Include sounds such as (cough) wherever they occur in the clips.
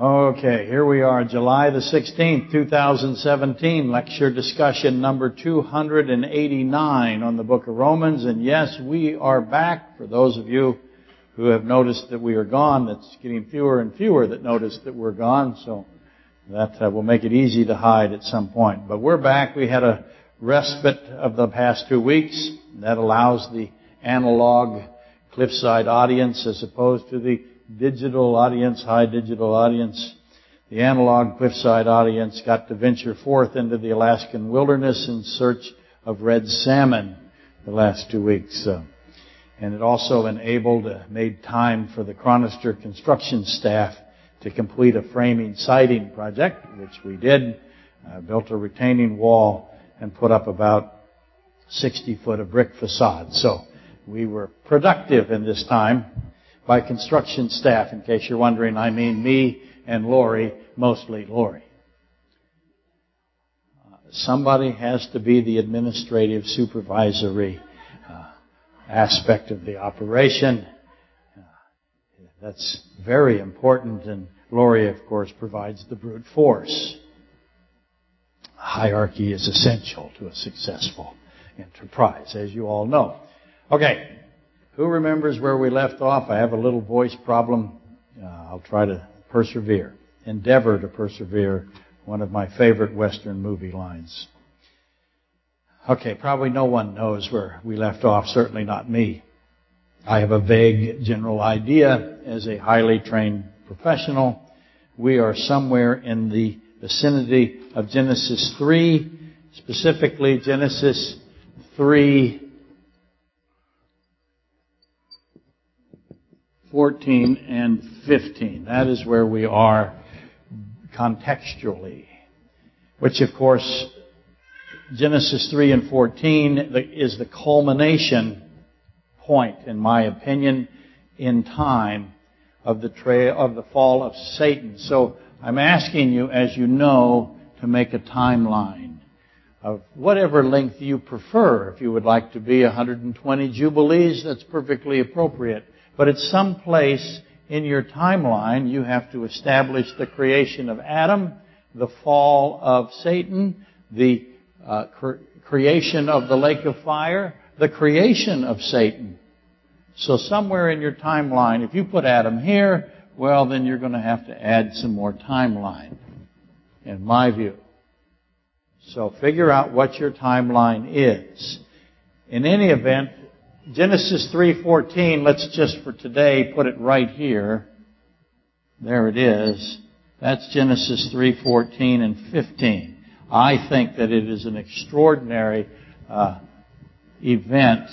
Okay, here we are, July the 16th, 2017, lecture discussion number 289 on the book of Romans. And yes, we are back. For those of you who have noticed that we are gone, that's getting fewer and fewer that notice that we're gone, so that uh, will make it easy to hide at some point. But we're back. We had a respite of the past two weeks. That allows the analog cliffside audience as opposed to the digital audience, high digital audience. The analog cliffside audience got to venture forth into the Alaskan wilderness in search of red salmon the last two weeks. Uh, and it also enabled, uh, made time for the Chronister construction staff to complete a framing siding project, which we did. Uh, built a retaining wall and put up about 60 foot of brick facade. So we were productive in this time by construction staff. In case you're wondering, I mean me and Lori, mostly Lori. Somebody has to be the administrative supervisory uh, aspect of the operation. Uh, that's very important, and Lori, of course, provides the brute force. Hierarchy is essential to a successful enterprise, as you all know. Okay, who remembers where we left off? I have a little voice problem. Uh, I'll try to persevere. Endeavor to persevere. One of my favorite Western movie lines. Okay, probably no one knows where we left off, certainly not me. I have a vague general idea as a highly trained professional. We are somewhere in the vicinity of Genesis 3, specifically Genesis 3 14 and 15. That is where we are contextually. Which of course, Genesis 3 and 14 is the culmination point, in my opinion, in time of the trail of the fall of Satan. So I'm asking you, as you know, to make a timeline of whatever length you prefer. If you would like to be 120 Jubilees, that's perfectly appropriate. But at some place in your timeline, you have to establish the creation of Adam, the fall of Satan, the uh, cre- creation of the lake of fire, the creation of Satan. So somewhere in your timeline, if you put Adam here, well, then you're going to have to add some more timeline, in my view. So figure out what your timeline is. In any event, Genesis 3:14, let's just for today put it right here. There it is. That's Genesis 3:14 and 15. I think that it is an extraordinary uh, event,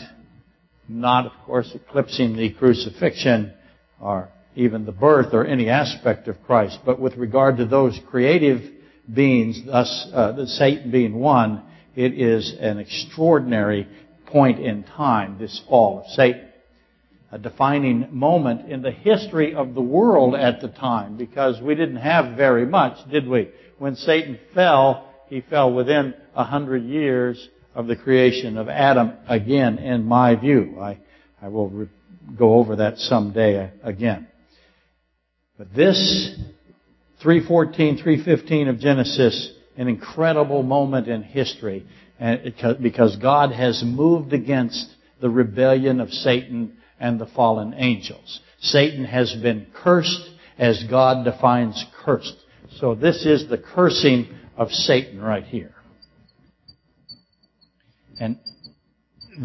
not of course eclipsing the crucifixion or even the birth or any aspect of Christ, but with regard to those creative beings, thus uh, Satan being one, it is an extraordinary point in time, this fall of Satan. A defining moment in the history of the world at the time, because we didn't have very much, did we? When Satan fell, he fell within a hundred years of the creation of Adam again, in my view. I, I will re- go over that someday uh, again. But this 314, 315 of Genesis, an incredible moment in history because God has moved against the rebellion of Satan and the fallen angels. Satan has been cursed as God defines cursed. So this is the cursing of Satan right here. And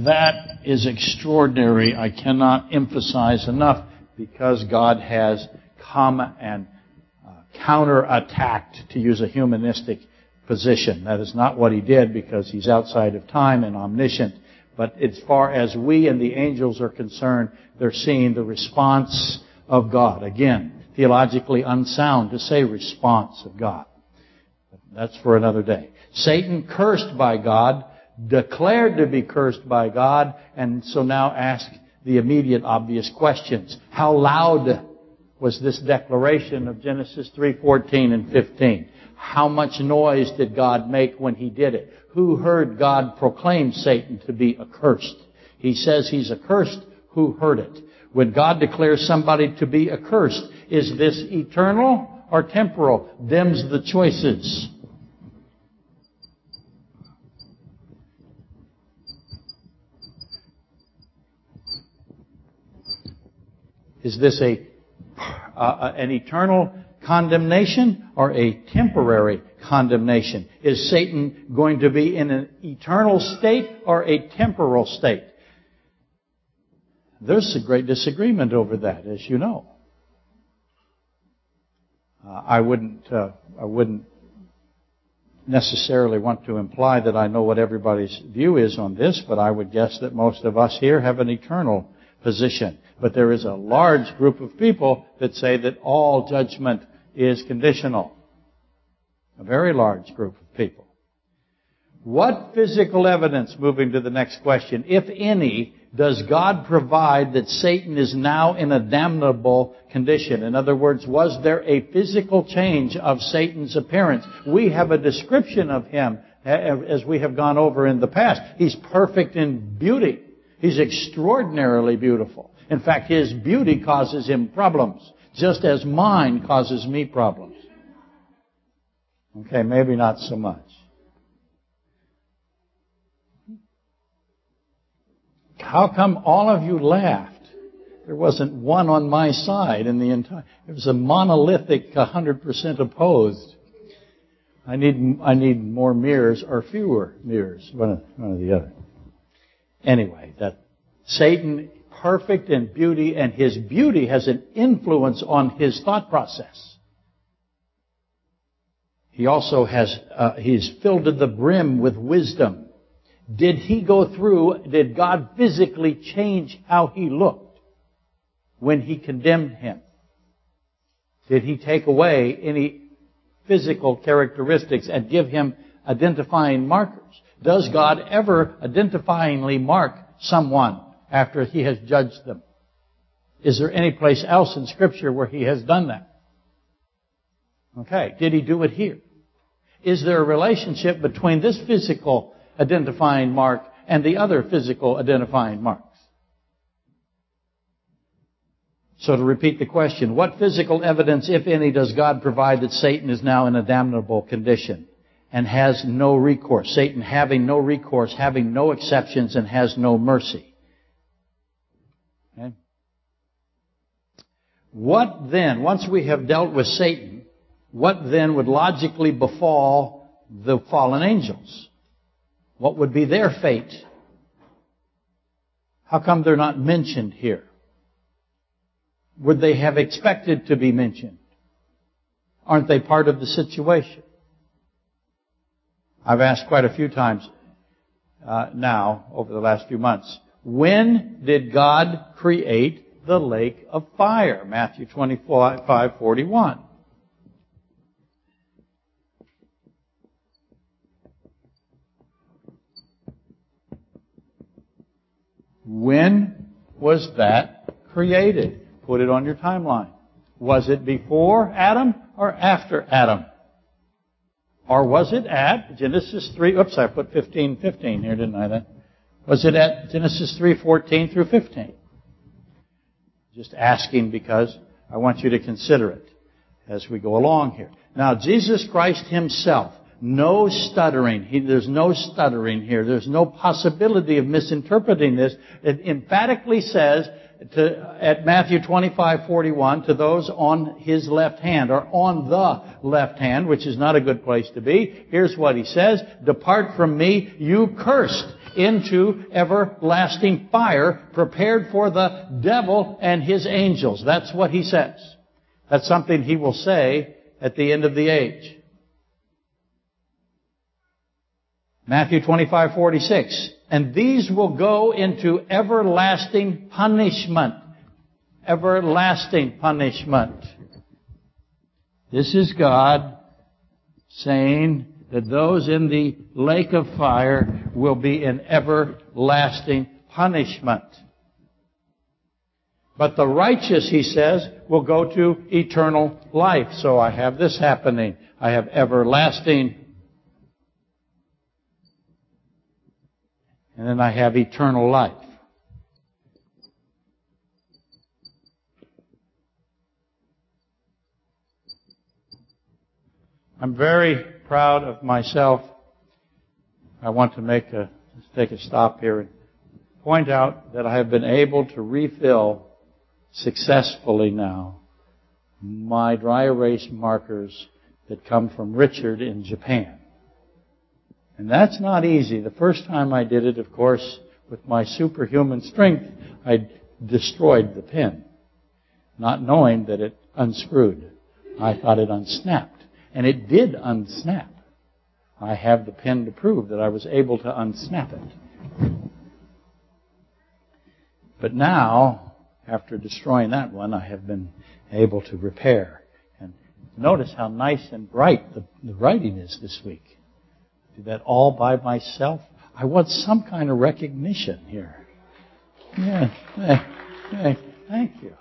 that is extraordinary. I cannot emphasize enough because God has come and uh, counterattacked, to use a humanistic position. That is not what he did because he's outside of time and omniscient. But as far as we and the angels are concerned, they're seeing the response of God. Again, theologically unsound to say response of God. That's for another day. Satan cursed by God, declared to be cursed by God, and so now ask the immediate obvious questions. How loud was this declaration of Genesis 3:14 and 15? How much noise did God make when he did it? Who heard God proclaim Satan to be accursed? He says he's accursed. Who heard it? When God declares somebody to be accursed, is this eternal or temporal? Them's the choices. Is this a uh, an eternal condemnation or a temporary condemnation? Is Satan going to be in an eternal state or a temporal state? There's a great disagreement over that, as you know. Uh, I wouldn't, uh, I wouldn't necessarily want to imply that I know what everybody's view is on this, but I would guess that most of us here have an eternal position. But there is a large group of people that say that all judgment is conditional. A very large group of people. What physical evidence, moving to the next question, if any, does God provide that Satan is now in a damnable condition? In other words, was there a physical change of Satan's appearance? We have a description of him eh, as we have gone over in the past. He's perfect in beauty. He's extraordinarily beautiful. In fact, his beauty causes him problems, just as mine causes me problems. Okay, maybe not so much. How come all of you laughed? There wasn't one on my side in the entire, it was a monolithic 100% opposed. I need, I need more mirrors or fewer mirrors, one, one or the other. Anyway, that Satan perfect in beauty and his beauty has an influence on his thought process. He also has, uh, he's filled to the brim with wisdom. Did he go through, did God physically change how he looked when he condemned him? Did he take away any physical characteristics and give him identifying markers? Does God ever identifyingly mark someone after he has judged them? Is there any place else in scripture where he has done that? Okay. Did he do it here? Is there a relationship between this physical identifying mark and the other physical identifying marks? So to repeat the question, what physical evidence, if any, does God provide that Satan is now in a damnable condition and has no recourse? Satan having no recourse, having no exceptions, and has no mercy. Okay? What then, once we have dealt with Satan, what then would logically befall the fallen angels? What would be their fate? How come they're not mentioned here? Would they have expected to be mentioned? Aren't they part of the situation? I've asked quite a few times uh, now over the last few months. When did God create the lake of fire? Matthew 25, 41. When was that created? Put it on your timeline. Was it before Adam or after Adam? Or was it at Genesis 3, oops, I put 15, 15 here, didn't I then? Was it at Genesis 3, 14 through 15? Just asking because I want you to consider it as we go along here. Now, Jesus Christ Himself no stuttering. He, there's no stuttering here. There's no possibility of misinterpreting this. It emphatically says to, at Matthew 25:41 to those on his left hand or on the left hand, which is not a good place to be. Here's what he says: "Depart from me, you cursed, into everlasting fire prepared for the devil and his angels." That's what he says. That's something he will say at the end of the age. Matthew 25, 46. And these will go into everlasting punishment. Everlasting punishment. This is God saying that those in the lake of fire will be in everlasting punishment. But the righteous, he says, will go to eternal life. So I have this happening. I have everlasting and then I have eternal life. I'm very proud of myself. I want to make a, take a stop here and point out that I have been able to refill successfully now my dry erase markers that come from Richard in Japan. And that's not easy. The first time I did it, of course, with my superhuman strength, I destroyed the pen, not knowing that it unscrewed. I thought it unsnapped. And it did unsnap. I have the pen to prove that I was able to unsnap it. But now, after destroying that one, I have been able to repair. And notice how nice and bright the, the writing is this week. That all by myself. I want some kind of recognition here. Yeah, thank, you. thank you.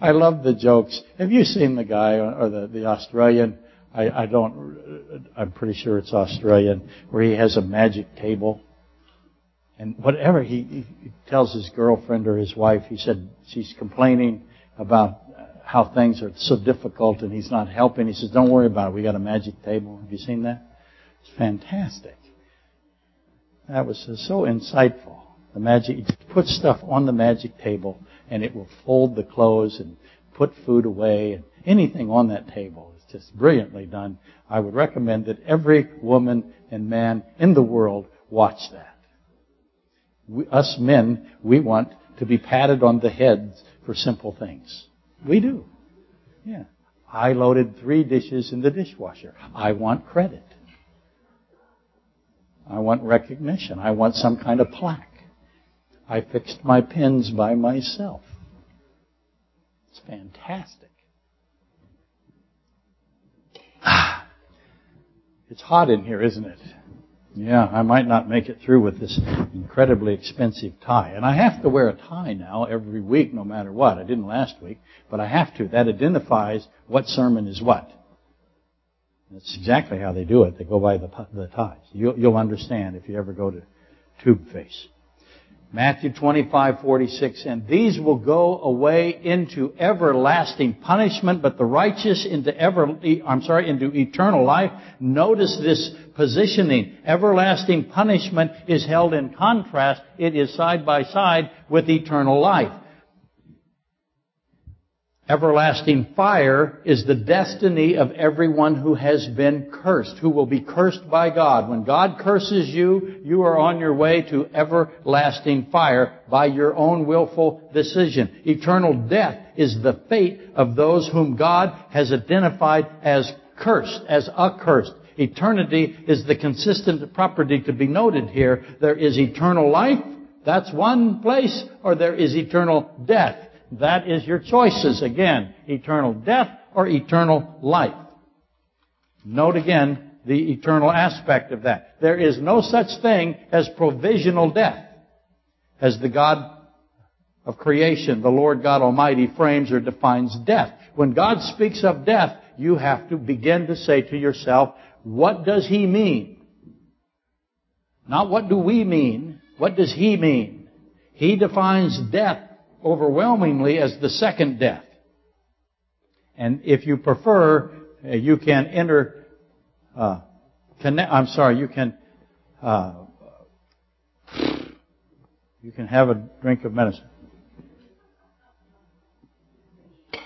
I love the jokes. Have you seen the guy or the, the Australian? I, I don't, I'm pretty sure it's Australian, where he has a magic table. And whatever he, he tells his girlfriend or his wife, he said she's complaining about how things are so difficult and he's not helping. He says, don't worry about it. We got a magic table. Have you seen that? It's fantastic. That was so insightful. The magic, you put stuff on the magic table and it will fold the clothes and put food away and anything on that table. It's just brilliantly done. I would recommend that every woman and man in the world watch that. We, us men, we want to be patted on the head for simple things. We do. Yeah. I loaded three dishes in the dishwasher. I want credit. I want recognition. I want some kind of plaque. I fixed my pins by myself. It's fantastic. Ah, (sighs) it's hot in here, isn't it? Yeah, I might not make it through with this incredibly expensive tie. And I have to wear a tie now every week, no matter what. I didn't last week, but I have to. That identifies what sermon is what. That's exactly how they do it. They go by the, the ties. You'll, you'll understand if you ever go to Tube Face. Matthew 25:46 and these will go away into everlasting punishment but the righteous into ever I'm sorry into eternal life notice this positioning everlasting punishment is held in contrast it is side by side with eternal life Everlasting fire is the destiny of everyone who has been cursed, who will be cursed by God. When God curses you, you are on your way to everlasting fire by your own willful decision. Eternal death is the fate of those whom God has identified as cursed, as accursed. Eternity is the consistent property to be noted here. There is eternal life, that's one place, or there is eternal death. That is your choices again. Eternal death or eternal life. Note again the eternal aspect of that. There is no such thing as provisional death. As the God of creation, the Lord God Almighty frames or defines death. When God speaks of death, you have to begin to say to yourself, what does He mean? Not what do we mean, what does He mean? He defines death overwhelmingly as the second death. And if you prefer, uh, you can enter, uh, connect, I'm sorry, you can, uh, you can have a drink of medicine.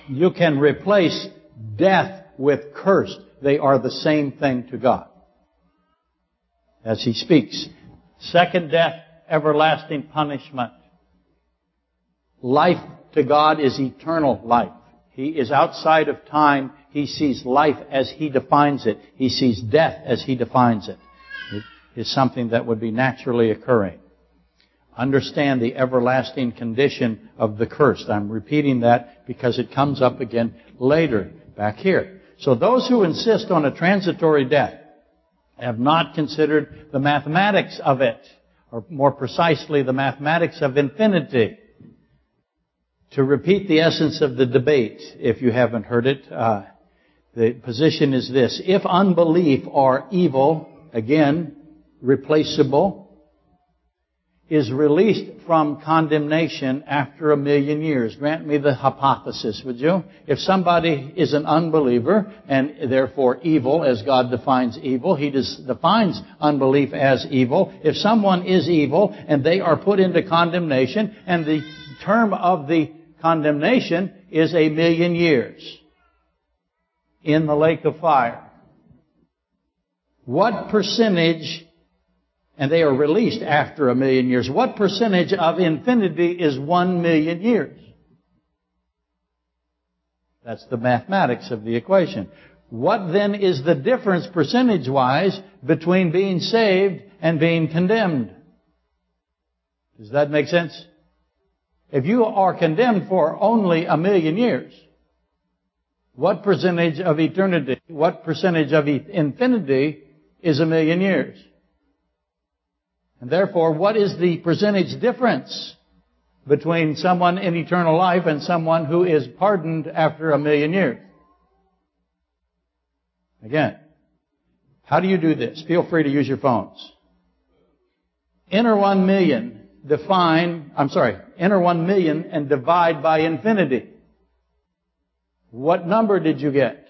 You can replace death with curse. They are the same thing to God. As he speaks. Second death, everlasting punishment. Life to God is eternal life. He is outside of time. He sees life as He defines it. He sees death as He defines it. It is something that would be naturally occurring. Understand the everlasting condition of the cursed. I'm repeating that because it comes up again later back here. So those who insist on a transitory death have not considered the mathematics of it, or more precisely, the mathematics of infinity. To repeat the essence of the debate, if you haven't heard it, uh, the position is this. If unbelief or evil, again, replaceable, is released from condemnation after a million years. Grant me the hypothesis, would you? If somebody is an unbeliever and therefore evil, as God defines evil, He defines unbelief as evil. If someone is evil and they are put into condemnation and the term of the condemnation is a million years in the lake of fire. What percentage and they are released after a million years. What percentage of infinity is one million years? That's the mathematics of the equation. What then is the difference percentage wise between being saved and being condemned? Does that make sense? If you are condemned for only a million years, what percentage of eternity, what percentage of infinity is a million years? And therefore, what is the percentage difference between someone in eternal life and someone who is pardoned after a million years? Again, how do you do this? Feel free to use your phones. Enter one million, define, I'm sorry, enter one million and divide by infinity. What number did you get?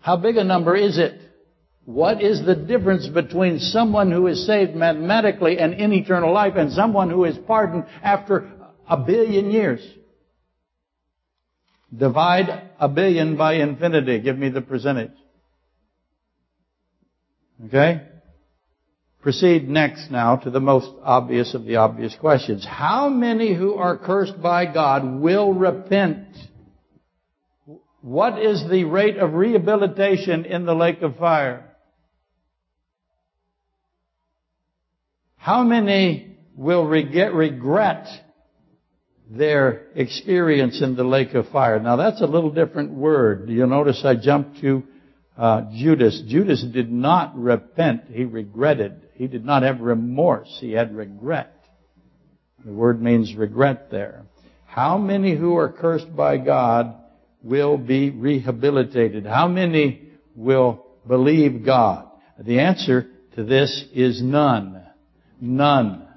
How big a number is it? What is the difference between someone who is saved mathematically and in eternal life and someone who is pardoned after a billion years? Divide a billion by infinity. Give me the percentage. Okay? Proceed next now to the most obvious of the obvious questions. How many who are cursed by God will repent? What is the rate of rehabilitation in the lake of fire? How many will regret their experience in the lake of fire? Now that's a little different word. You'll notice I jumped to uh, Judas. Judas did not repent. He regretted. He did not have remorse. He had regret. The word means regret there. How many who are cursed by God will be rehabilitated? How many will believe God? The answer to this is none. None.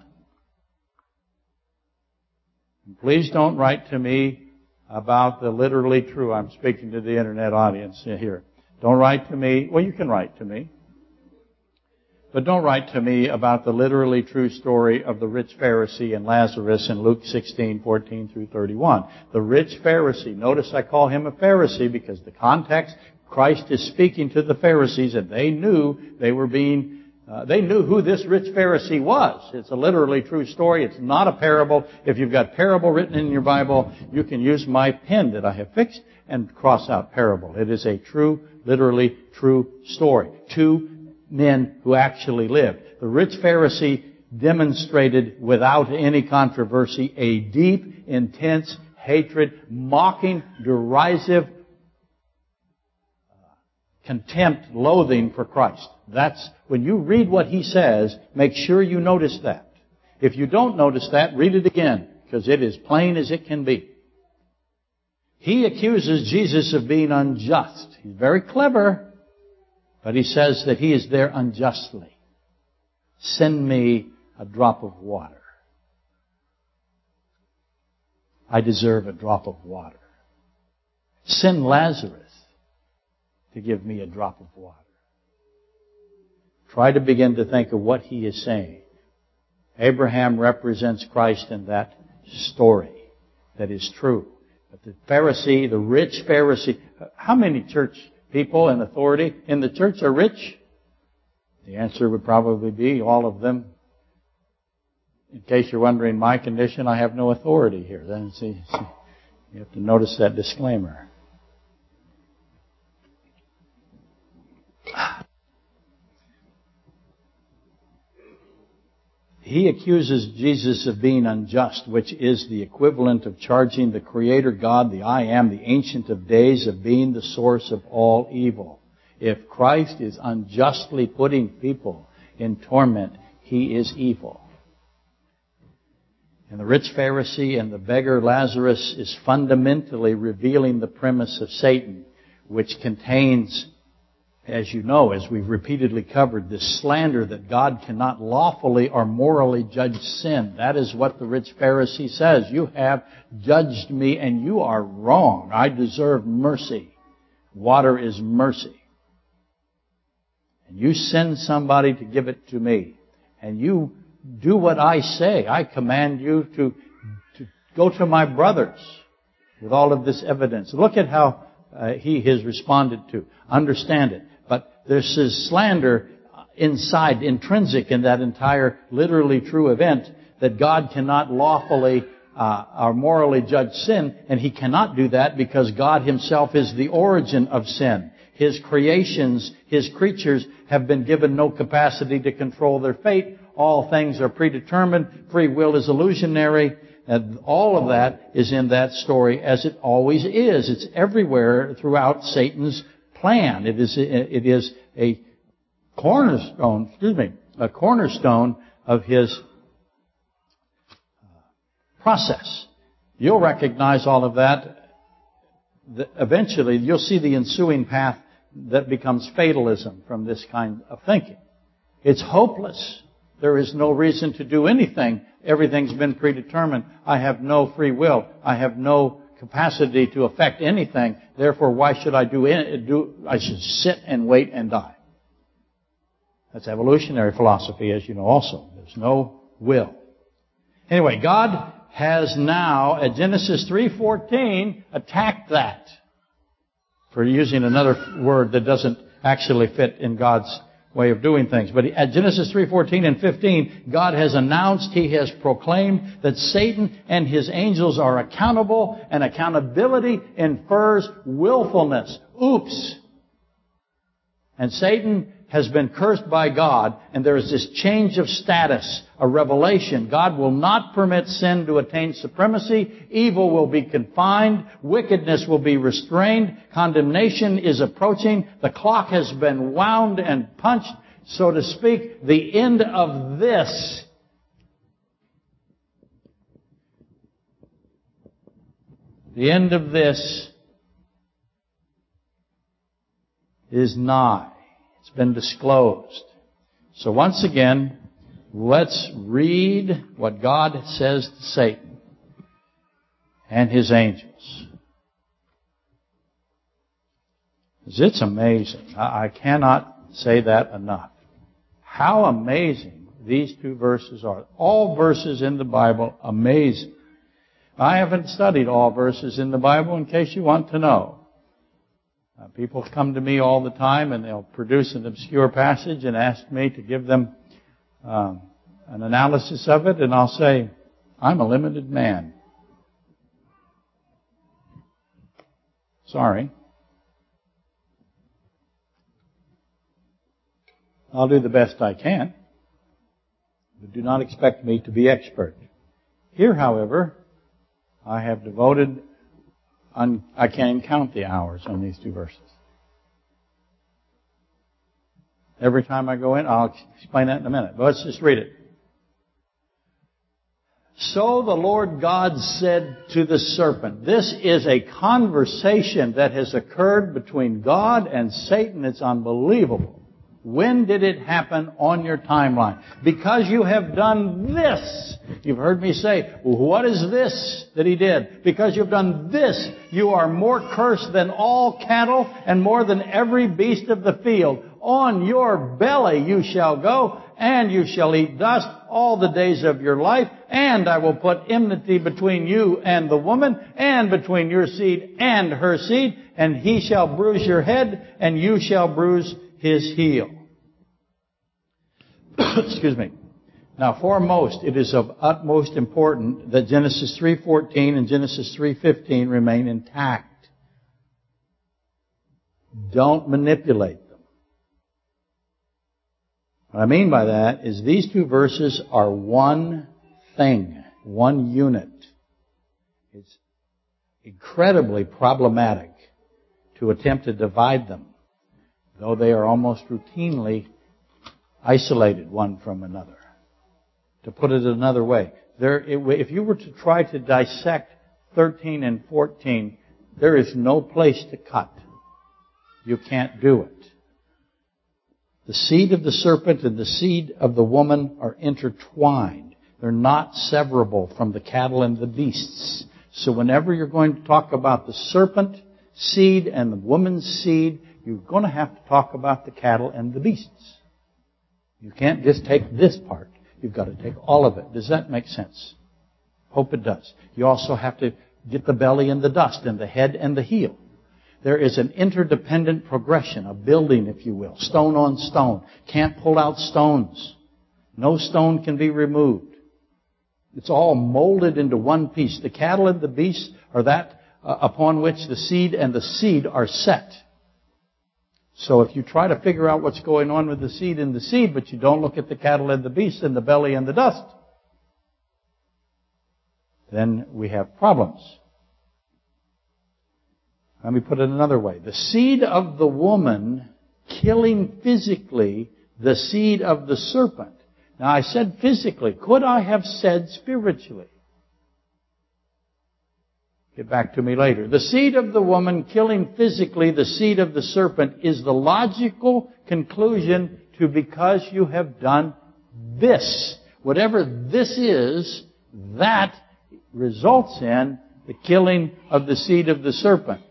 Please don't write to me about the literally true. I'm speaking to the internet audience here. Don't write to me. Well, you can write to me. But don't write to me about the literally true story of the rich Pharisee and Lazarus in Luke 16, 14 through 31. The rich Pharisee. Notice I call him a Pharisee because the context, Christ is speaking to the Pharisees and they knew they were being uh, they knew who this rich Pharisee was. It's a literally true story. It's not a parable. If you've got parable written in your Bible, you can use my pen that I have fixed and cross out parable. It is a true, literally true story. Two men who actually lived. The rich Pharisee demonstrated without any controversy a deep, intense hatred, mocking, derisive uh, contempt, loathing for Christ. That's, when you read what he says, make sure you notice that. If you don't notice that, read it again, because it is plain as it can be. He accuses Jesus of being unjust. He's very clever, but he says that he is there unjustly. Send me a drop of water. I deserve a drop of water. Send Lazarus to give me a drop of water. Try to begin to think of what he is saying. Abraham represents Christ in that story that is true. But the Pharisee, the rich Pharisee, how many church people and authority in the church are rich? The answer would probably be all of them. In case you're wondering my condition, I have no authority here. Then you have to notice that disclaimer. He accuses Jesus of being unjust, which is the equivalent of charging the Creator God, the I Am, the Ancient of Days, of being the source of all evil. If Christ is unjustly putting people in torment, He is evil. And the rich Pharisee and the beggar Lazarus is fundamentally revealing the premise of Satan, which contains as you know, as we've repeatedly covered, this slander that God cannot lawfully or morally judge sin. That is what the rich Pharisee says. You have judged me and you are wrong. I deserve mercy. Water is mercy. And you send somebody to give it to me. And you do what I say. I command you to, to go to my brothers with all of this evidence. Look at how uh, he has responded to. Understand it. This is slander inside, intrinsic in that entire literally true event that God cannot lawfully uh, or morally judge sin, and He cannot do that because God Himself is the origin of sin. His creations, His creatures have been given no capacity to control their fate. All things are predetermined. Free will is illusionary. And all of that is in that story as it always is. It's everywhere throughout Satan's plan. It is, it is a cornerstone, excuse me, a cornerstone of his uh, process. You'll recognize all of that. Eventually, you'll see the ensuing path that becomes fatalism from this kind of thinking. It's hopeless. There is no reason to do anything. Everything's been predetermined. I have no free will. I have no capacity to affect anything. Therefore, why should I do, do I should sit and wait and die. That's evolutionary philosophy, as you know also. There's no will. Anyway, God has now, at Genesis 3.14, attacked that. For using another word that doesn't actually fit in God's way of doing things. But at Genesis 3:14 and 15, God has announced, He has proclaimed that Satan and his angels are accountable, and accountability infers willfulness. Oops. And Satan has been cursed by God, and there is this change of status, a revelation. God will not permit sin to attain supremacy. Evil will be confined. Wickedness will be restrained. Condemnation is approaching. The clock has been wound and punched, so to speak. The end of this The end of this is nigh been disclosed. So once again, let's read what God says to Satan and his angels. It's amazing. I cannot say that enough. How amazing these two verses are. All verses in the Bible, amazing. I haven't studied all verses in the Bible in case you want to know. Uh, people come to me all the time and they'll produce an obscure passage and ask me to give them um, an analysis of it, and I'll say, I'm a limited man. Sorry. I'll do the best I can, but do not expect me to be expert. Here, however, I have devoted on, I can't even count the hours on these two verses. Every time I go in, I'll explain that in a minute. But let's just read it. So the Lord God said to the serpent, this is a conversation that has occurred between God and Satan. It's unbelievable. When did it happen on your timeline? Because you have done this. You've heard me say, what is this that he did? Because you've done this, you are more cursed than all cattle and more than every beast of the field. On your belly you shall go and you shall eat dust all the days of your life and I will put enmity between you and the woman and between your seed and her seed and he shall bruise your head and you shall bruise his heel. (coughs) Excuse me. Now, foremost, it is of utmost importance that Genesis 3.14 and Genesis 3.15 remain intact. Don't manipulate them. What I mean by that is these two verses are one thing, one unit. It's incredibly problematic to attempt to divide them though they are almost routinely isolated one from another. To put it another way, there, if you were to try to dissect 13 and 14, there is no place to cut. You can't do it. The seed of the serpent and the seed of the woman are intertwined. They're not severable from the cattle and the beasts. So whenever you're going to talk about the serpent seed and the woman's seed, you're going to have to talk about the cattle and the beasts. You can't just take this part. You've got to take all of it. Does that make sense? Hope it does. You also have to get the belly and the dust and the head and the heel. There is an interdependent progression, a building, if you will, stone on stone. Can't pull out stones. No stone can be removed. It's all molded into one piece. The cattle and the beasts are that uh, upon which the seed and the seed are set. So if you try to figure out what's going on with the seed and the seed, but you don't look at the cattle and the beasts and the belly and the dust, then we have problems. Let me put it another way. The seed of the woman killing physically the seed of the serpent. Now I said physically. Could I have said spiritually? Get back to me later. The seed of the woman killing physically the seed of the serpent is the logical conclusion to because you have done this. Whatever this is, that results in the killing of the seed of the serpent.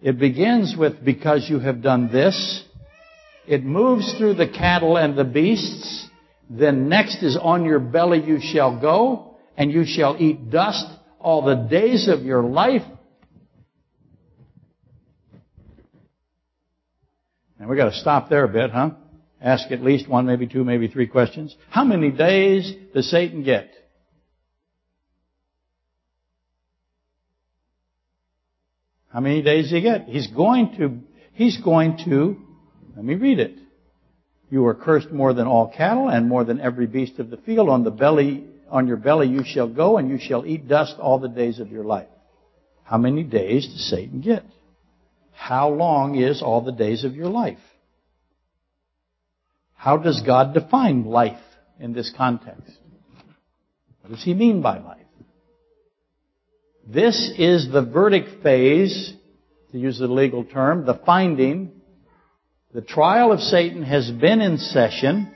It begins with because you have done this. It moves through the cattle and the beasts. Then next is on your belly you shall go, and you shall eat dust all the days of your life. And we've got to stop there a bit, huh? Ask at least one, maybe two, maybe three questions. How many days does Satan get? How many days does he get? He's going to, he's going to, let me read it. You are cursed more than all cattle and more than every beast of the field. On the belly, on your belly you shall go and you shall eat dust all the days of your life. How many days does Satan get? How long is all the days of your life? How does God define life in this context? What does he mean by life? This is the verdict phase, to use the legal term, the finding. The trial of Satan has been in session.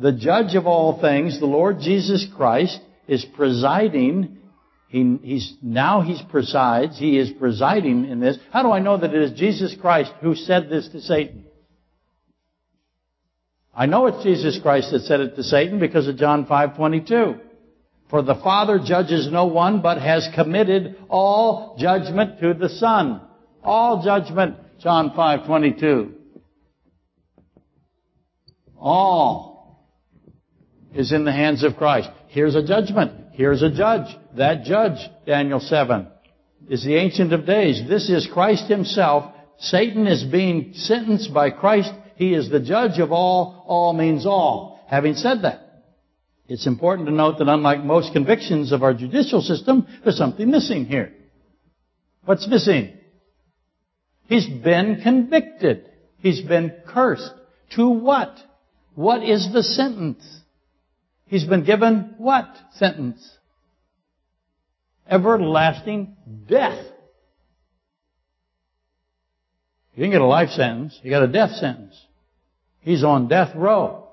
The judge of all things, the Lord Jesus Christ, is presiding. He, he's, now he presides. He is presiding in this. How do I know that it is Jesus Christ who said this to Satan? I know it's Jesus Christ that said it to Satan because of John 5:22. For the Father judges no one, but has committed all judgment to the Son. All judgment, John 5:22. All is in the hands of Christ. Here's a judgment. Here's a judge. That judge, Daniel 7, is the Ancient of Days. This is Christ Himself. Satan is being sentenced by Christ. He is the judge of all. All means all. Having said that, it's important to note that unlike most convictions of our judicial system, there's something missing here. What's missing? He's been convicted. He's been cursed. To what? What is the sentence? He's been given what sentence? Everlasting death. He didn't get a life sentence. He got a death sentence. He's on death row.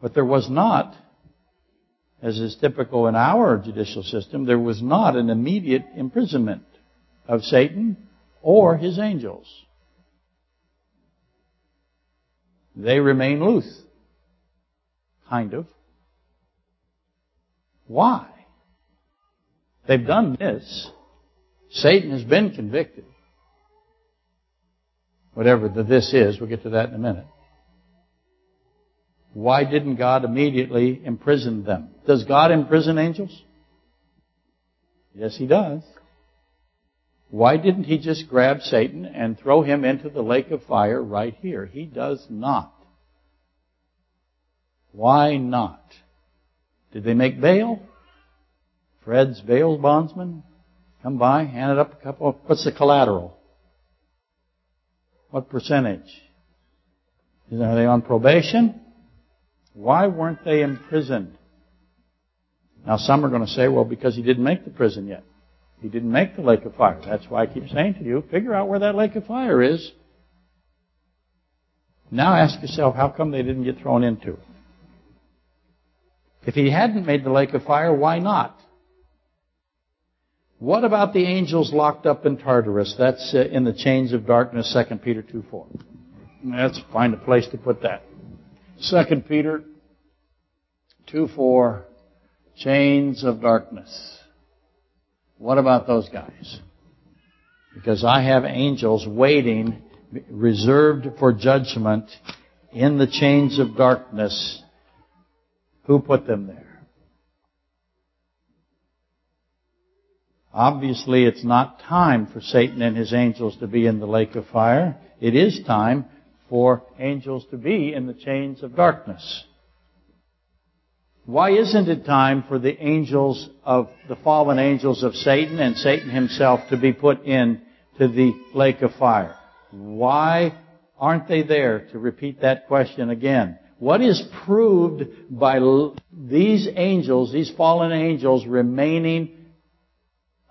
But there was not, as is typical in our judicial system, there was not an immediate imprisonment of Satan or his angels. They remain loose. Kind of. Why? They've done this. Satan has been convicted. Whatever the this is, we'll get to that in a minute. Why didn't God immediately imprison them? Does God imprison angels? Yes, He does. Why didn't He just grab Satan and throw him into the lake of fire right here? He does not. Why not? Did they make bail? Fred's bail bondsman? Come by, handed up a couple of, what's the collateral? What percentage? Are they on probation? Why weren't they imprisoned? Now some are going to say, well, because he didn't make the prison yet. He didn't make the lake of fire. That's why I keep saying to you, figure out where that lake of fire is. Now ask yourself, how come they didn't get thrown into it? If he hadn't made the lake of fire, why not? What about the angels locked up in Tartarus? That's uh, in the chains of darkness, 2 Peter 2 4. Let's find a place to put that. 2 Peter 2 4, chains of darkness. What about those guys? Because I have angels waiting, reserved for judgment in the chains of darkness. Who put them there? Obviously, it's not time for Satan and his angels to be in the lake of fire. It is time for angels to be in the chains of darkness. Why isn't it time for the angels of the fallen angels of Satan and Satan himself to be put in to the lake of fire? Why aren't they there? To repeat that question again. What is proved by these angels, these fallen angels remaining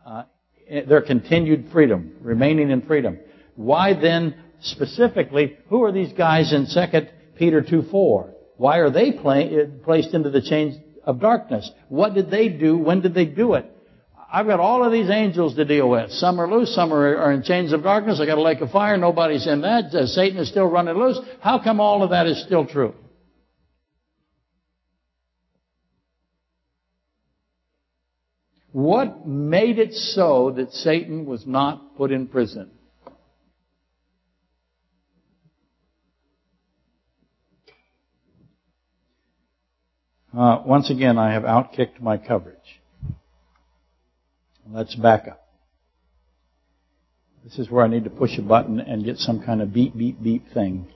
uh, their continued freedom, remaining in freedom. Why then, specifically, who are these guys in 2 Peter 2 4? Why are they placed into the chains of darkness? What did they do? When did they do it? I've got all of these angels to deal with. Some are loose, some are, are in chains of darkness. I got a lake of fire. Nobody's in that. Uh, Satan is still running loose. How come all of that is still true? What made it so that Satan was not put in prison? Uh, once again, I have outkicked my coverage. Let's back up. This is where I need to push a button and get some kind of beep, beep, beep thing.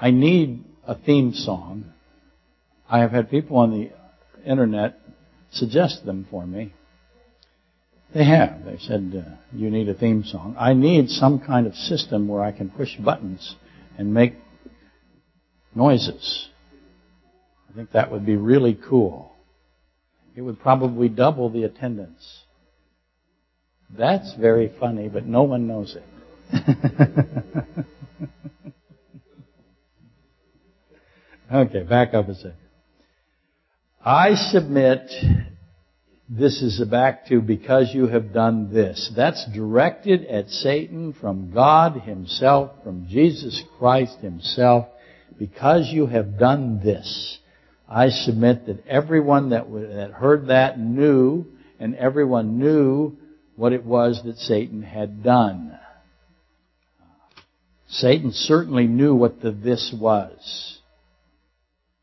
I need a theme song. I have had people on the internet suggest them for me. They have. They said, uh, you need a theme song. I need some kind of system where I can push buttons and make noises. I think that would be really cool. It would probably double the attendance. That's very funny, but no one knows it. (laughs) okay, back up a second. I submit this is back to because you have done this. That's directed at Satan from God himself, from Jesus Christ himself. Because you have done this, I submit that everyone that, that heard that knew, and everyone knew what it was that Satan had done. Satan certainly knew what the this was.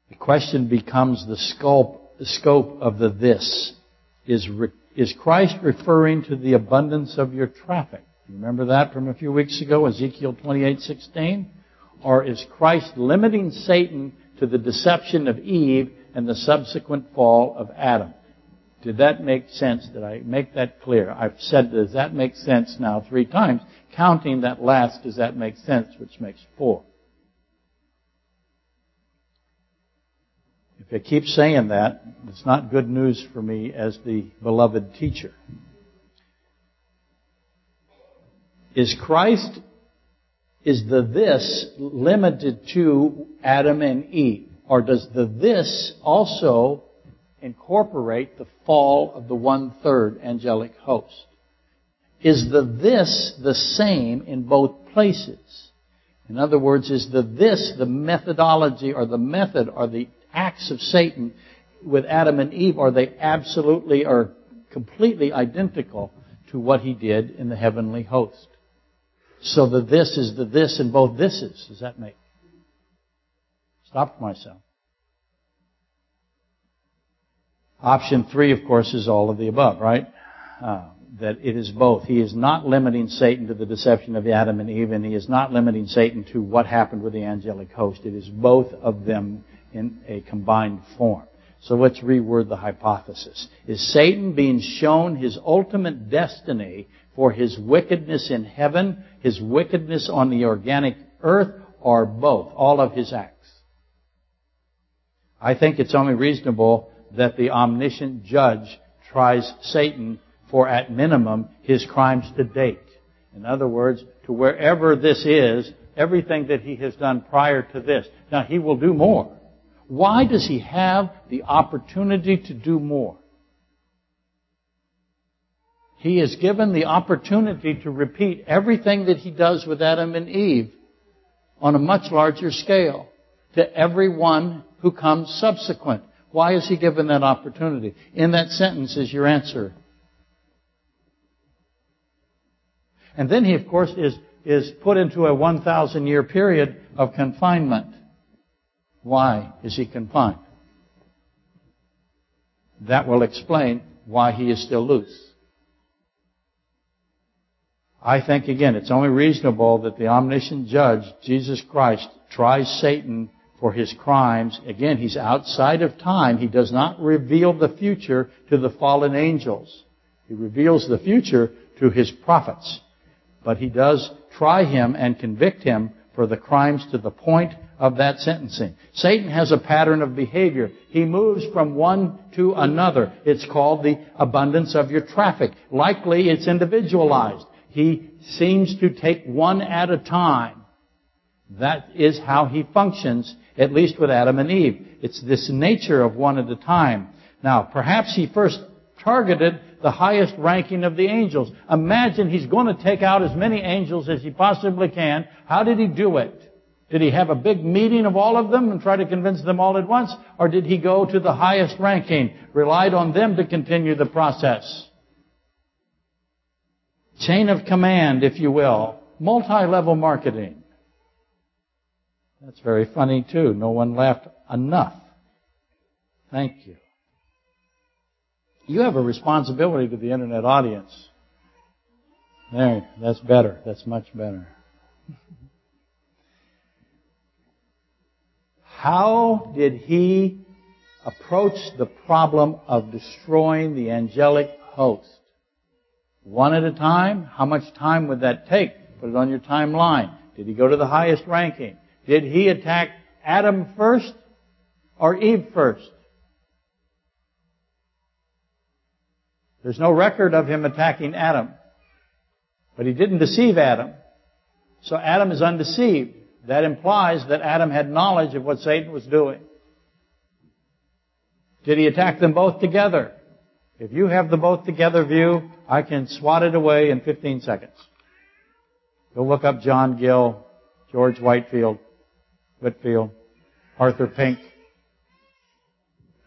The question becomes the scope, the scope of the this. Is, is Christ referring to the abundance of your traffic? Remember that from a few weeks ago, Ezekiel 28:16? Or is Christ limiting Satan to the deception of Eve and the subsequent fall of Adam? Did that make sense? Did I make that clear? I've said, does that make sense now three times? Counting that last, does that make sense? Which makes four. If I keep saying that, it's not good news for me as the beloved teacher. Is Christ, is the this limited to Adam and Eve? Or does the this also incorporate the fall of the one third angelic host? Is the this the same in both places? In other words, is the this the methodology or the method or the acts of Satan with Adam and Eve, are they absolutely or completely identical to what he did in the heavenly host? So the this is the this in both thises. Does that make? Stopped myself. Option three, of course, is all of the above, right? Uh, that it is both. He is not limiting Satan to the deception of Adam and Eve, and he is not limiting Satan to what happened with the angelic host. It is both of them in a combined form. So let's reword the hypothesis. Is Satan being shown his ultimate destiny for his wickedness in heaven, his wickedness on the organic earth, or both? All of his acts. I think it's only reasonable that the omniscient judge tries Satan for at minimum his crimes to date. In other words, to wherever this is, everything that he has done prior to this. Now he will do more. Why does he have the opportunity to do more? He is given the opportunity to repeat everything that he does with Adam and Eve on a much larger scale to everyone who comes subsequent. Why is he given that opportunity? In that sentence is your answer. And then he, of course, is, is put into a 1,000 year period of confinement. Why is he confined? That will explain why he is still loose. I think again, it's only reasonable that the omniscient judge, Jesus Christ, tries Satan for his crimes. Again, he's outside of time. He does not reveal the future to the fallen angels. He reveals the future to his prophets. But he does try him and convict him for the crimes to the point of that sentencing. Satan has a pattern of behavior. He moves from one to another. It's called the abundance of your traffic. Likely it's individualized. He seems to take one at a time. That is how he functions, at least with Adam and Eve. It's this nature of one at a time. Now, perhaps he first targeted the highest ranking of the angels. Imagine he's going to take out as many angels as he possibly can. How did he do it? Did he have a big meeting of all of them and try to convince them all at once? Or did he go to the highest ranking, relied on them to continue the process? Chain of command, if you will. Multi-level marketing. That's very funny too. No one laughed enough. Thank you. You have a responsibility to the internet audience. There, that's better. That's much better. How did he approach the problem of destroying the angelic host? One at a time? How much time would that take? Put it on your timeline. Did he go to the highest ranking? Did he attack Adam first or Eve first? There's no record of him attacking Adam. But he didn't deceive Adam. So Adam is undeceived. That implies that Adam had knowledge of what Satan was doing. Did he attack them both together? If you have the both together view, I can swat it away in 15 seconds. Go look up John Gill, George Whitefield, Whitefield, Arthur Pink.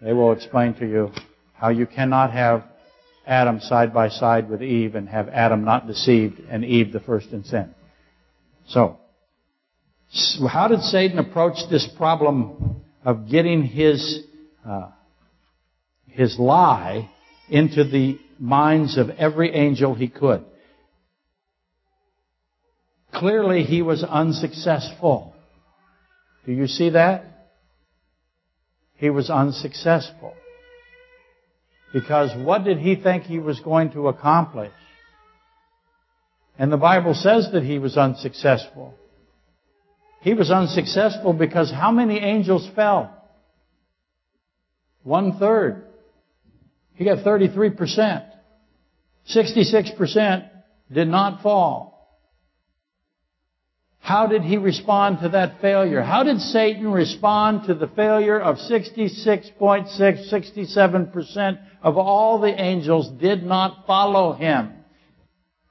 They will explain to you how you cannot have Adam side by side with Eve and have Adam not deceived and Eve the first in sin. So, how did Satan approach this problem of getting his uh, his lie into the minds of every angel he could. Clearly he was unsuccessful. Do you see that? He was unsuccessful. Because what did he think he was going to accomplish? And the Bible says that he was unsuccessful. He was unsuccessful because how many angels fell? One third. He got 33%. 66% did not fall. How did he respond to that failure? How did Satan respond to the failure of 66.6, 67% of all the angels did not follow him?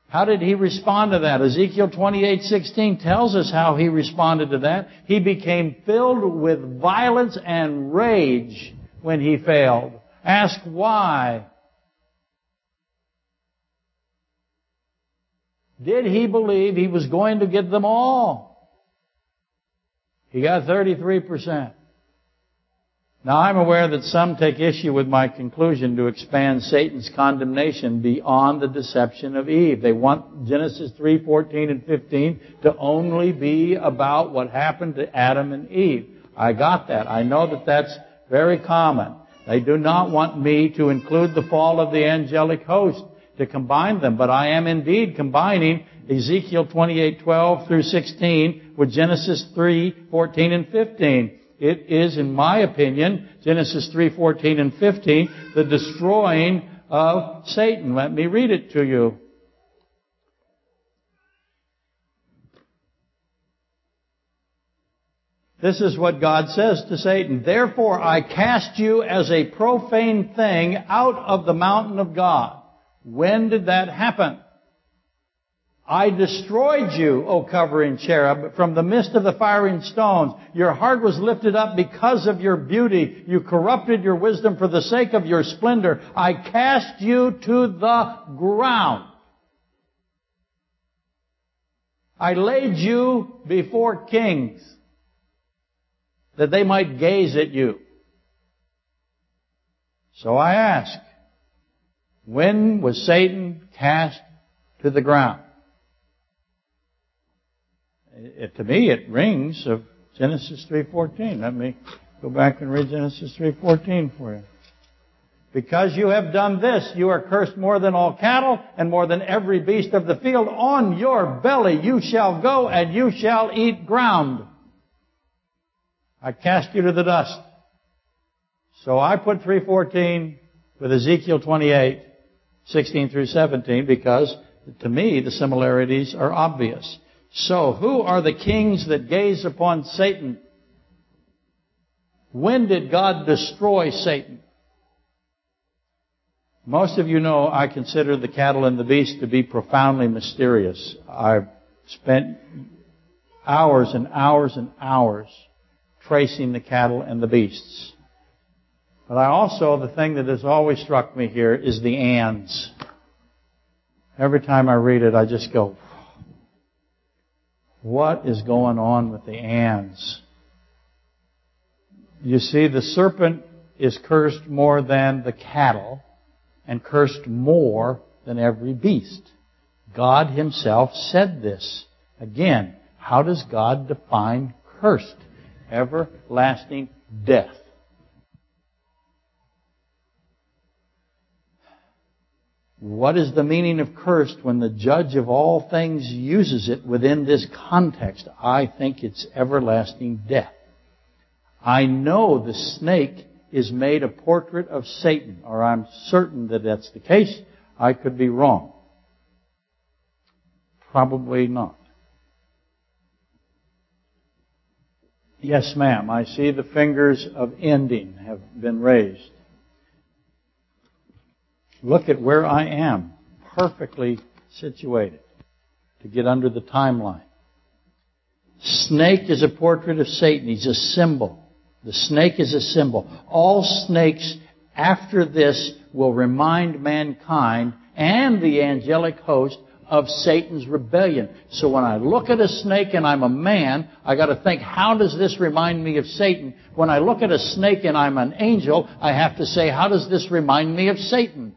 How did he respond to that? Ezekiel 28:16 tells us how he responded to that. He became filled with violence and rage when he failed. Ask why. Did he believe he was going to get them all? He got 33%. Now I'm aware that some take issue with my conclusion to expand Satan's condemnation beyond the deception of Eve. They want Genesis 3, 14 and 15 to only be about what happened to Adam and Eve. I got that. I know that that's very common. They do not want me to include the fall of the angelic host to combine them, but I am indeed combining Ezekiel 28:12 through 16 with Genesis 3:14 and 15. It is, in my opinion, Genesis 3:14 and 15, the destroying of Satan. Let me read it to you. This is what God says to Satan. Therefore I cast you as a profane thing out of the mountain of God. When did that happen? I destroyed you, O covering cherub, from the midst of the firing stones. Your heart was lifted up because of your beauty. You corrupted your wisdom for the sake of your splendor. I cast you to the ground. I laid you before kings that they might gaze at you. So I ask, when was Satan cast to the ground? It, to me, it rings of Genesis 3.14. Let me go back and read Genesis 3.14 for you. Because you have done this, you are cursed more than all cattle and more than every beast of the field. On your belly you shall go and you shall eat ground. I cast you to the dust. So I put 314 with Ezekiel 28, 16 through 17 because to me the similarities are obvious. So who are the kings that gaze upon Satan? When did God destroy Satan? Most of you know I consider the cattle and the beast to be profoundly mysterious. I've spent hours and hours and hours tracing the cattle and the beasts. But I also, the thing that has always struck me here is the ands. Every time I read it, I just go, what is going on with the ands? You see, the serpent is cursed more than the cattle and cursed more than every beast. God himself said this. Again, how does God define cursed? everlasting death. What is the meaning of cursed when the judge of all things uses it within this context? I think it's everlasting death. I know the snake is made a portrait of Satan, or I'm certain that that's the case. I could be wrong. Probably not. Yes, ma'am. I see the fingers of ending have been raised. Look at where I am, perfectly situated to get under the timeline. Snake is a portrait of Satan. He's a symbol. The snake is a symbol. All snakes after this will remind mankind and the angelic host of Satan's rebellion. So when I look at a snake and I'm a man, I got to think, how does this remind me of Satan? When I look at a snake and I'm an angel, I have to say, how does this remind me of Satan?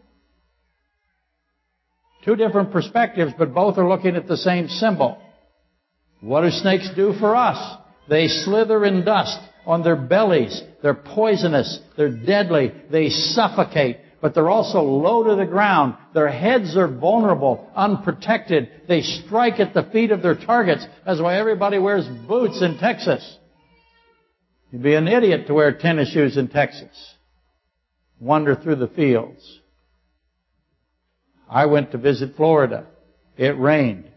Two different perspectives, but both are looking at the same symbol. What do snakes do for us? They slither in dust on their bellies. They're poisonous. They're deadly. They suffocate but they're also low to the ground. Their heads are vulnerable, unprotected. They strike at the feet of their targets. That's why everybody wears boots in Texas. You'd be an idiot to wear tennis shoes in Texas. Wander through the fields. I went to visit Florida. It rained.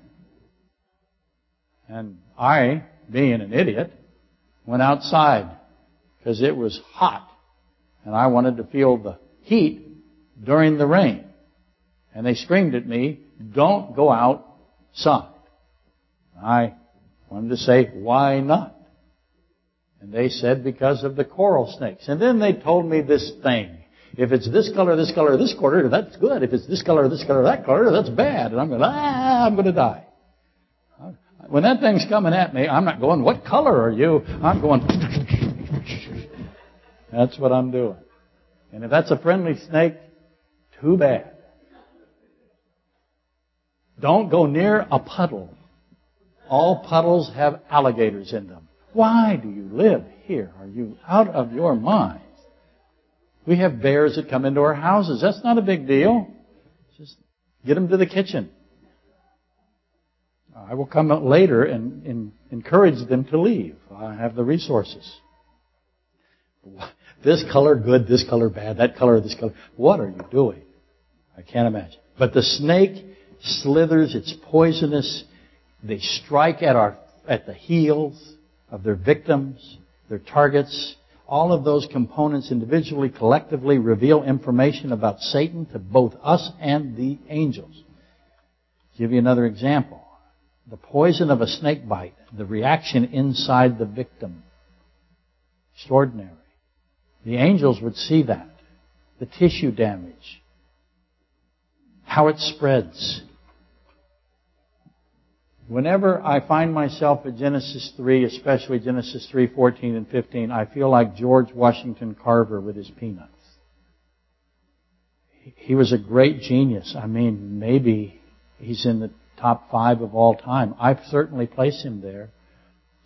And I, being an idiot, went outside because it was hot. And I wanted to feel the heat during the rain. And they screamed at me, don't go outside. I wanted to say, why not? And they said, because of the coral snakes. And then they told me this thing. If it's this color, this color, this color, that's good. If it's this color, this color, that color, that's bad. And I'm going, ah, I'm going to die. When that thing's coming at me, I'm not going, what color are you? I'm going, (laughs) that's what I'm doing. And if that's a friendly snake, too bad. Don't go near a puddle. All puddles have alligators in them. Why do you live here? Are you out of your mind? We have bears that come into our houses. That's not a big deal. Just get them to the kitchen. I will come out later and, and encourage them to leave. I have the resources. This color good, this color bad, that color, this color. What are you doing? I can't imagine. But the snake slithers, it's poisonous. They strike at our, at the heels of their victims, their targets. All of those components individually, collectively reveal information about Satan to both us and the angels. I'll give you another example. The poison of a snake bite, the reaction inside the victim. Extraordinary. The angels would see that. The tissue damage. How it spreads. Whenever I find myself at Genesis 3, especially Genesis 3, 14 and 15, I feel like George Washington Carver with his peanuts. He was a great genius. I mean, maybe he's in the top five of all time. I certainly place him there.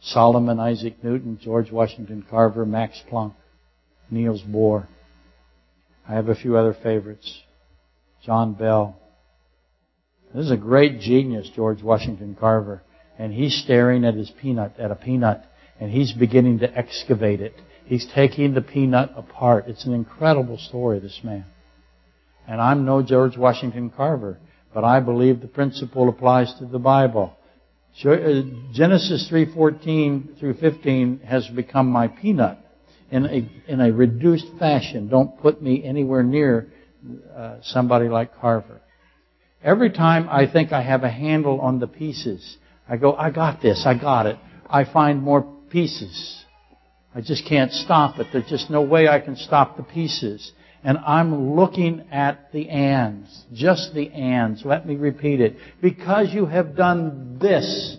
Solomon Isaac Newton, George Washington Carver, Max Planck, Niels Bohr. I have a few other favorites. John Bell. This is a great genius, George Washington Carver. And he's staring at his peanut, at a peanut, and he's beginning to excavate it. He's taking the peanut apart. It's an incredible story, this man. And I'm no George Washington Carver, but I believe the principle applies to the Bible. Uh, Genesis 3:14 through 15 has become my peanut in a in a reduced fashion. Don't put me anywhere near uh, somebody like Carver. Every time I think I have a handle on the pieces, I go, I got this, I got it. I find more pieces. I just can't stop it. There's just no way I can stop the pieces. And I'm looking at the ands, just the ands. Let me repeat it. Because you have done this,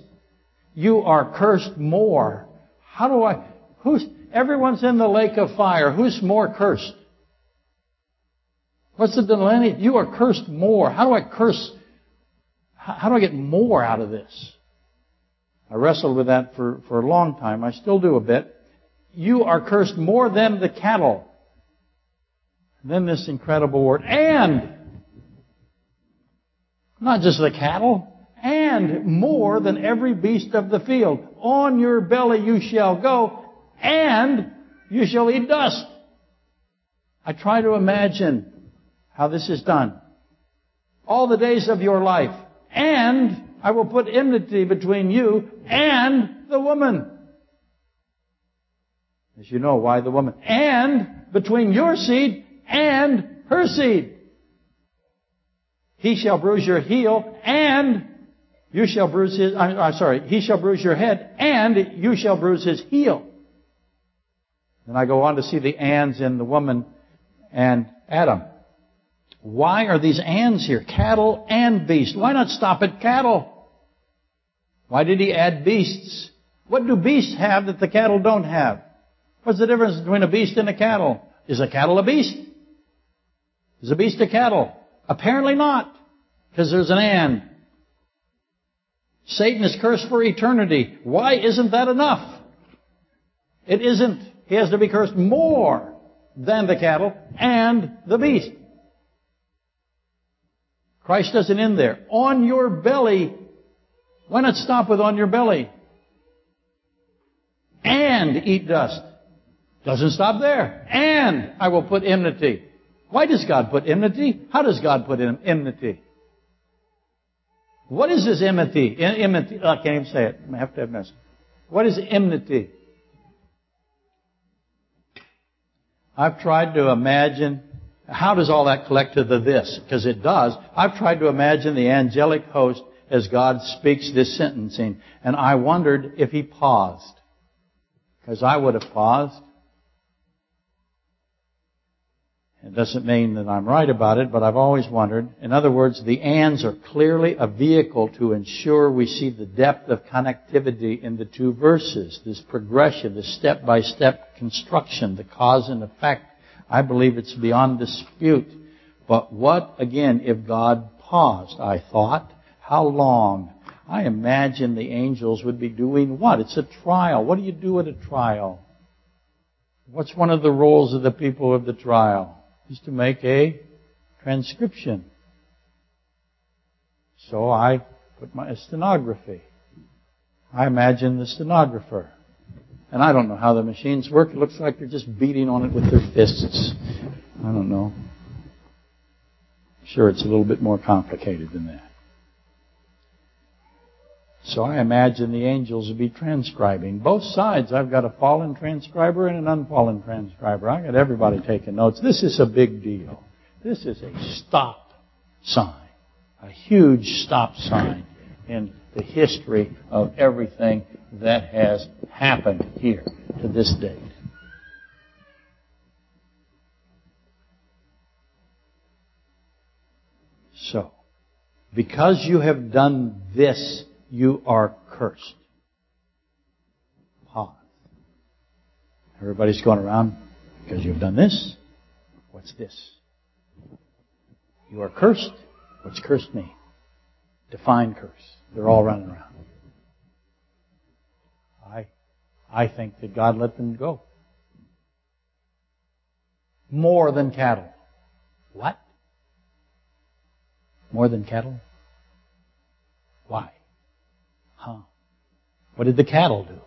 you are cursed more. How do I, who's, everyone's in the lake of fire. Who's more cursed? What's the delay? You are cursed more. How do I curse? How do I get more out of this? I wrestled with that for, for a long time. I still do a bit. You are cursed more than the cattle. Then this incredible word, and not just the cattle, and more than every beast of the field. On your belly you shall go, and you shall eat dust. I try to imagine how this is done. All the days of your life. And I will put enmity between you and the woman. As you know, why the woman? And between your seed and her seed. He shall bruise your heel and you shall bruise his, I'm, I'm sorry, he shall bruise your head and you shall bruise his heel. Then I go on to see the ands in the woman and Adam. Why are these ands here? Cattle and beasts. Why not stop at cattle? Why did he add beasts? What do beasts have that the cattle don't have? What's the difference between a beast and a cattle? Is a cattle a beast? Is a beast a cattle? Apparently not, because there's an and. Satan is cursed for eternity. Why isn't that enough? It isn't. He has to be cursed more than the cattle and the beast. Christ doesn't end there. On your belly. Why not stop with on your belly? And eat dust. Doesn't stop there. And I will put enmity. Why does God put enmity? How does God put enmity? What is this enmity? Enmity. I can't even say it. I have to have message. What is enmity? I've tried to imagine how does all that collect to the this? Because it does. I've tried to imagine the angelic host as God speaks this sentencing, and I wondered if he paused. Because I would have paused. It doesn't mean that I'm right about it, but I've always wondered. In other words, the ands are clearly a vehicle to ensure we see the depth of connectivity in the two verses. This progression, this step-by-step construction, the cause and effect I believe it's beyond dispute. But what, again, if God paused? I thought, how long? I imagine the angels would be doing what? It's a trial. What do you do at a trial? What's one of the roles of the people of the trial? Is to make a transcription. So I put my stenography. I imagine the stenographer. And I don't know how the machines work. It looks like they're just beating on it with their fists. I don't know. Sure, it's a little bit more complicated than that. So I imagine the angels will be transcribing. Both sides, I've got a fallen transcriber and an unfallen transcriber. I got everybody taking notes. This is a big deal. This is a stop sign. A huge stop sign in the history of everything that has happened here to this date. So, because you have done this you are cursed. Pause. Everybody's going around because you've done this. What's this? You are cursed. What's cursed mean? Define curse. They're all running around. I, I think that God let them go. More than cattle. What? More than cattle? Why? Huh. What did the cattle do?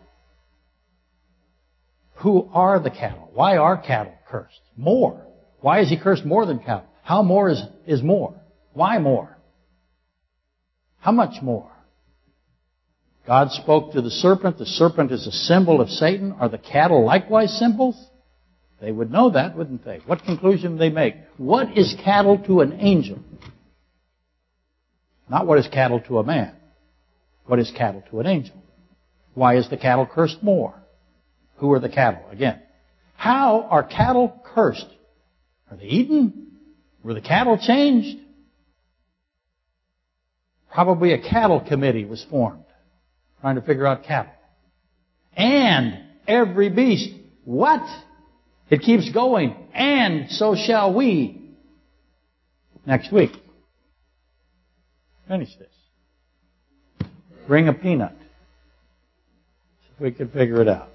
Who are the cattle? Why are cattle cursed? More. Why is he cursed more than cattle? How more is, is more? Why more? How much more? God spoke to the serpent. The serpent is a symbol of Satan. Are the cattle likewise symbols? They would know that, wouldn't they? What conclusion they make? What is cattle to an angel? Not what is cattle to a man. What is cattle to an angel? Why is the cattle cursed more? Who are the cattle? Again. How are cattle cursed? Are they eaten? Were the cattle changed? Probably a cattle committee was formed trying to figure out cattle. And every beast. What? It keeps going. And so shall we. Next week. Finish this. Bring a peanut. If we can figure it out.